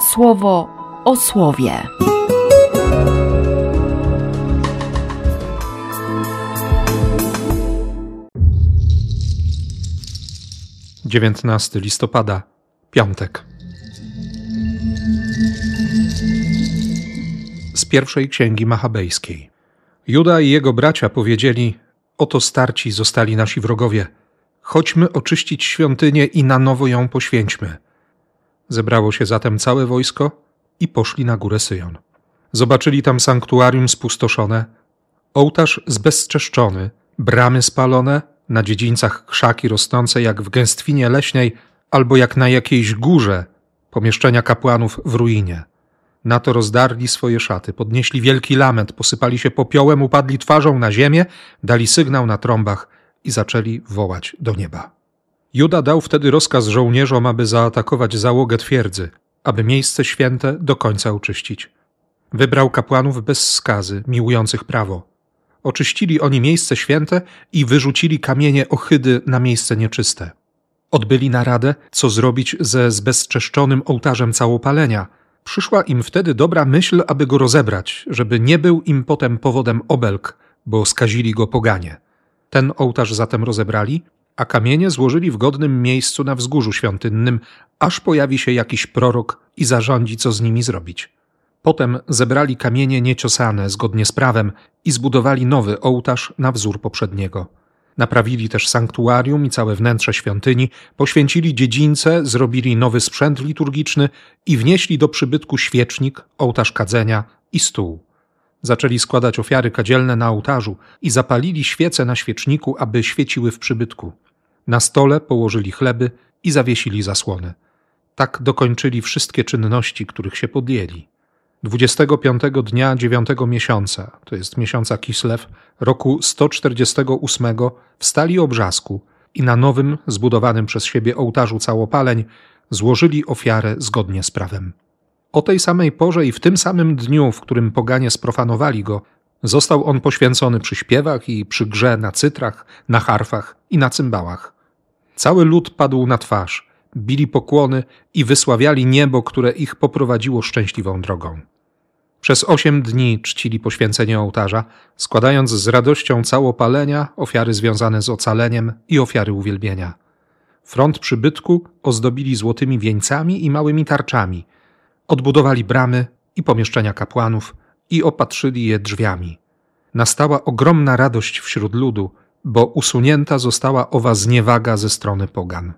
słowo o słowie. Dziewiętnasty listopada, piątek. Z pierwszej księgi machabejskiej. Juda i jego bracia powiedzieli: Oto starci zostali nasi wrogowie. Chodźmy oczyścić świątynię i na nowo ją poświęćmy. Zebrało się zatem całe wojsko i poszli na górę Syjon. Zobaczyli tam sanktuarium spustoszone, ołtarz zbezczeszczony, bramy spalone, na dziedzińcach krzaki rosnące jak w gęstwinie leśnej albo jak na jakiejś górze, pomieszczenia kapłanów w ruinie. Na to rozdarli swoje szaty, podnieśli wielki lament, posypali się popiołem, upadli twarzą na ziemię, dali sygnał na trąbach i zaczęli wołać do nieba. Juda dał wtedy rozkaz żołnierzom, aby zaatakować załogę twierdzy, aby miejsce święte do końca uczyścić. Wybrał kapłanów bez skazy, miłujących prawo. Oczyścili oni miejsce święte i wyrzucili kamienie ohydy na miejsce nieczyste. Odbyli naradę, co zrobić ze zbezczeszczonym ołtarzem całopalenia. Przyszła im wtedy dobra myśl, aby go rozebrać, żeby nie był im potem powodem obelg, bo skazili go poganie. Ten ołtarz zatem rozebrali, a kamienie złożyli w godnym miejscu na wzgórzu świątynnym, aż pojawi się jakiś prorok i zarządzi, co z nimi zrobić. Potem zebrali kamienie nieciosane zgodnie z prawem i zbudowali nowy ołtarz na wzór poprzedniego. Naprawili też sanktuarium i całe wnętrze świątyni, poświęcili dziedzińce, zrobili nowy sprzęt liturgiczny i wnieśli do przybytku świecznik, ołtarz kadzenia i stół. Zaczęli składać ofiary kadzielne na ołtarzu i zapalili świece na świeczniku, aby świeciły w przybytku. Na stole położyli chleby i zawiesili zasłony. Tak dokończyli wszystkie czynności, których się podjęli. 25 dnia dziewiątego miesiąca, to jest miesiąca Kislew, roku 148, wstali obrzasku i na nowym, zbudowanym przez siebie ołtarzu całopaleń złożyli ofiarę zgodnie z prawem. O tej samej porze i w tym samym dniu, w którym poganie sprofanowali go, został on poświęcony przy śpiewach i przy grze na cytrach, na harfach i na cymbałach. Cały lud padł na twarz, bili pokłony i wysławiali niebo, które ich poprowadziło szczęśliwą drogą. Przez osiem dni czcili poświęcenie ołtarza, składając z radością całopalenia, ofiary związane z ocaleniem i ofiary uwielbienia. Front przybytku ozdobili złotymi wieńcami i małymi tarczami. Odbudowali bramy i pomieszczenia kapłanów i opatrzyli je drzwiami. Nastała ogromna radość wśród ludu, bo usunięta została owa zniewaga ze strony pogan.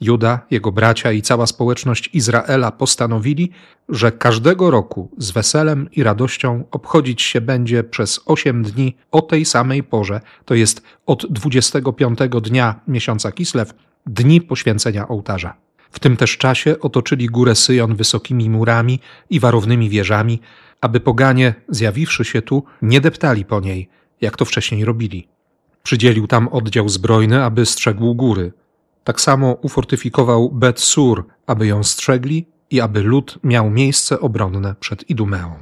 Juda, jego bracia i cała społeczność Izraela postanowili, że każdego roku z weselem i radością obchodzić się będzie przez osiem dni o tej samej porze, to jest od 25 dnia miesiąca Kislew, dni poświęcenia ołtarza. W tym też czasie otoczyli górę Syjon wysokimi murami i warownymi wieżami, aby poganie, zjawiwszy się tu, nie deptali po niej, jak to wcześniej robili. Przydzielił tam oddział zbrojny, aby strzegł góry. Tak samo ufortyfikował Bet Sur, aby ją strzegli i aby lud miał miejsce obronne przed Idumeą.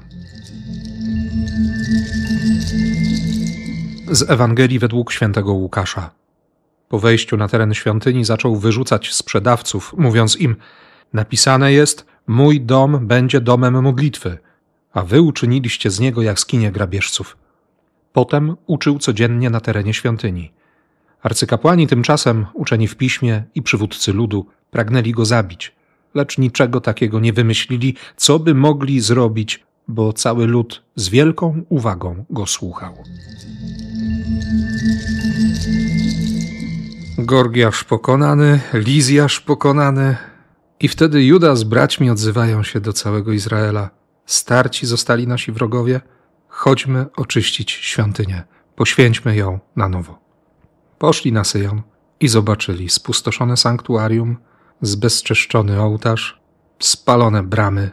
Z Ewangelii według świętego Łukasza. Po wejściu na teren świątyni zaczął wyrzucać sprzedawców, mówiąc im: Napisane jest: Mój dom będzie domem modlitwy, a wy uczyniliście z niego jaskinie grabieżców. Potem uczył codziennie na terenie świątyni. Arcykapłani tymczasem, uczeni w piśmie i przywódcy ludu, pragnęli go zabić, lecz niczego takiego nie wymyślili, co by mogli zrobić, bo cały lud z wielką uwagą go słuchał. Gorgiasz pokonany, Lizjasz pokonany, i wtedy Juda z braćmi odzywają się do całego Izraela. Starci zostali nasi wrogowie, chodźmy oczyścić świątynię, poświęćmy ją na nowo. Poszli na Syjon i zobaczyli spustoszone sanktuarium, zbezczeszczony ołtarz, spalone bramy.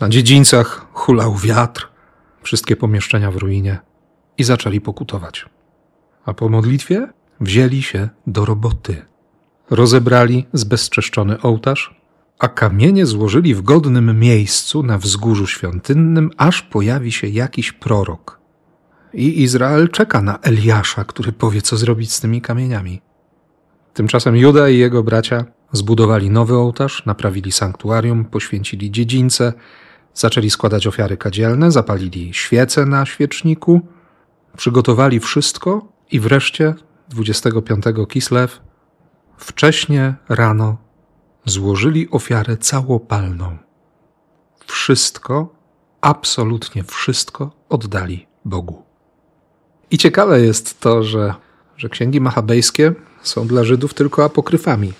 Na dziedzińcach hulał wiatr, wszystkie pomieszczenia w ruinie i zaczęli pokutować. A po modlitwie wzięli się do roboty. Rozebrali zbezczeszczony ołtarz, a kamienie złożyli w godnym miejscu na wzgórzu świątynnym, aż pojawi się jakiś prorok – i Izrael czeka na Eliasza, który powie, co zrobić z tymi kamieniami. Tymczasem Juda i jego bracia Zbudowali nowy ołtarz, naprawili sanktuarium, poświęcili dziedzińce, zaczęli składać ofiary kadzielne, zapalili świece na świeczniku, przygotowali wszystko i wreszcie 25 Kislew wcześnie rano złożyli ofiarę całopalną. Wszystko, absolutnie wszystko oddali Bogu. I ciekawe jest to, że, że księgi machabejskie są dla Żydów tylko apokryfami.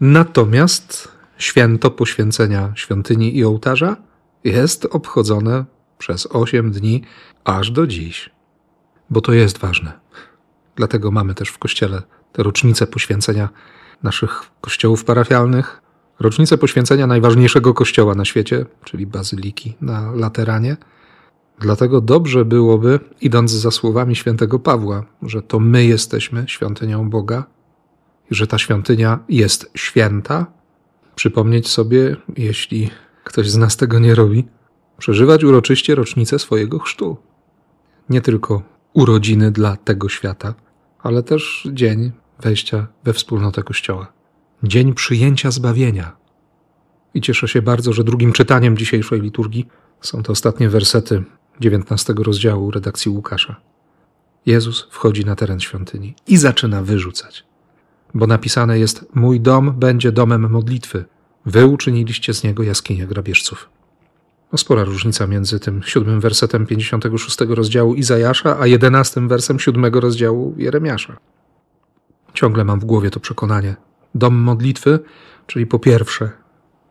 Natomiast święto poświęcenia świątyni i ołtarza jest obchodzone przez osiem dni aż do dziś. Bo to jest ważne. Dlatego mamy też w kościele te rocznice poświęcenia naszych kościołów parafialnych, rocznicę poświęcenia najważniejszego kościoła na świecie, czyli bazyliki na Lateranie. Dlatego dobrze byłoby, idąc za słowami świętego Pawła, że to my jesteśmy świątynią Boga że ta świątynia jest święta, przypomnieć sobie, jeśli ktoś z nas tego nie robi, przeżywać uroczyście rocznicę swojego chrztu. Nie tylko urodziny dla tego świata, ale też dzień wejścia we wspólnotę Kościoła. Dzień przyjęcia zbawienia. I cieszę się bardzo, że drugim czytaniem dzisiejszej liturgii są te ostatnie wersety 19 rozdziału redakcji Łukasza. Jezus wchodzi na teren świątyni i zaczyna wyrzucać. Bo napisane jest: Mój dom będzie domem modlitwy. Wy uczyniliście z niego jaskinię grabieżców. No spora różnica między tym siódmym wersetem 56 rozdziału Izajasza, a jedenastym wersem siódmego rozdziału Jeremiasza. Ciągle mam w głowie to przekonanie. Dom modlitwy, czyli po pierwsze,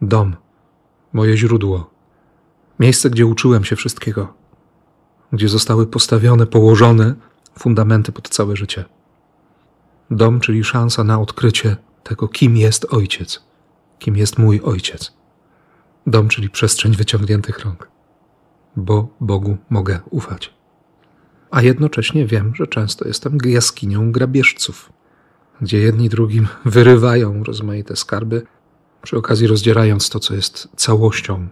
dom, moje źródło, miejsce, gdzie uczyłem się wszystkiego, gdzie zostały postawione, położone fundamenty pod całe życie. Dom, czyli szansa na odkrycie tego, kim jest ojciec, kim jest mój ojciec. Dom, czyli przestrzeń wyciągniętych rąk, bo Bogu mogę ufać. A jednocześnie wiem, że często jestem jaskinią grabieżców gdzie jedni drugim wyrywają rozmaite skarby, przy okazji rozdzierając to, co jest całością.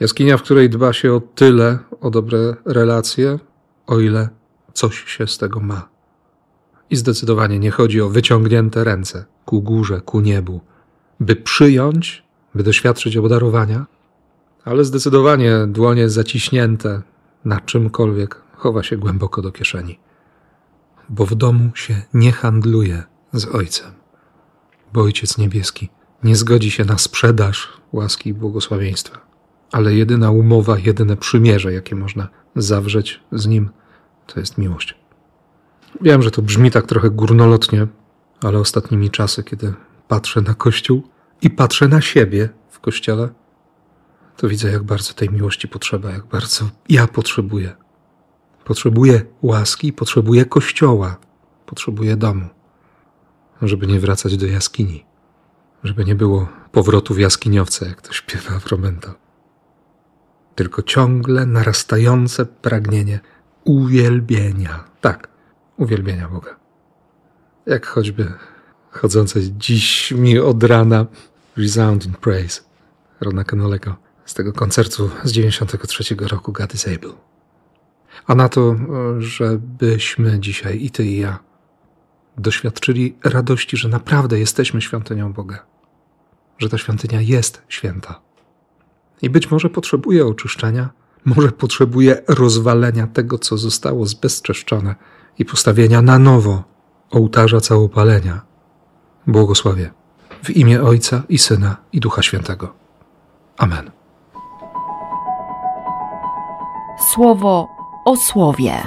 Jaskinia, w której dba się o tyle o dobre relacje, o ile coś się z tego ma. I zdecydowanie nie chodzi o wyciągnięte ręce ku górze, ku niebu, by przyjąć, by doświadczyć obdarowania, ale zdecydowanie dłonie zaciśnięte na czymkolwiek chowa się głęboko do kieszeni bo w domu się nie handluje z Ojcem. Bo Ojciec Niebieski nie zgodzi się na sprzedaż łaski i błogosławieństwa, ale jedyna umowa, jedyne przymierze, jakie można zawrzeć z Nim, to jest miłość. Wiem, że to brzmi tak trochę górnolotnie, ale ostatnimi czasy, kiedy patrzę na Kościół i patrzę na siebie w Kościele, to widzę, jak bardzo tej miłości potrzeba, jak bardzo ja potrzebuję Potrzebuje łaski, potrzebuje kościoła, potrzebuje domu, żeby nie wracać do jaskini, żeby nie było powrotu w jaskiniowce, jak to śpiewa Fromento. Tylko ciągle narastające pragnienie uwielbienia. Tak, uwielbienia Boga. Jak choćby chodzące dziś mi od rana Resounding Praise Rona Kenolego z tego koncertu z 93 roku God is Able a na to, żebyśmy dzisiaj i ty i ja doświadczyli radości, że naprawdę jesteśmy świątynią Boga, że ta świątynia jest święta. I być może potrzebuje oczyszczenia, może potrzebuje rozwalenia tego, co zostało zbezczeszczone i postawienia na nowo ołtarza całopalenia. Błogosławię. W imię Ojca i Syna i Ducha Świętego. Amen. Słowo o słowie.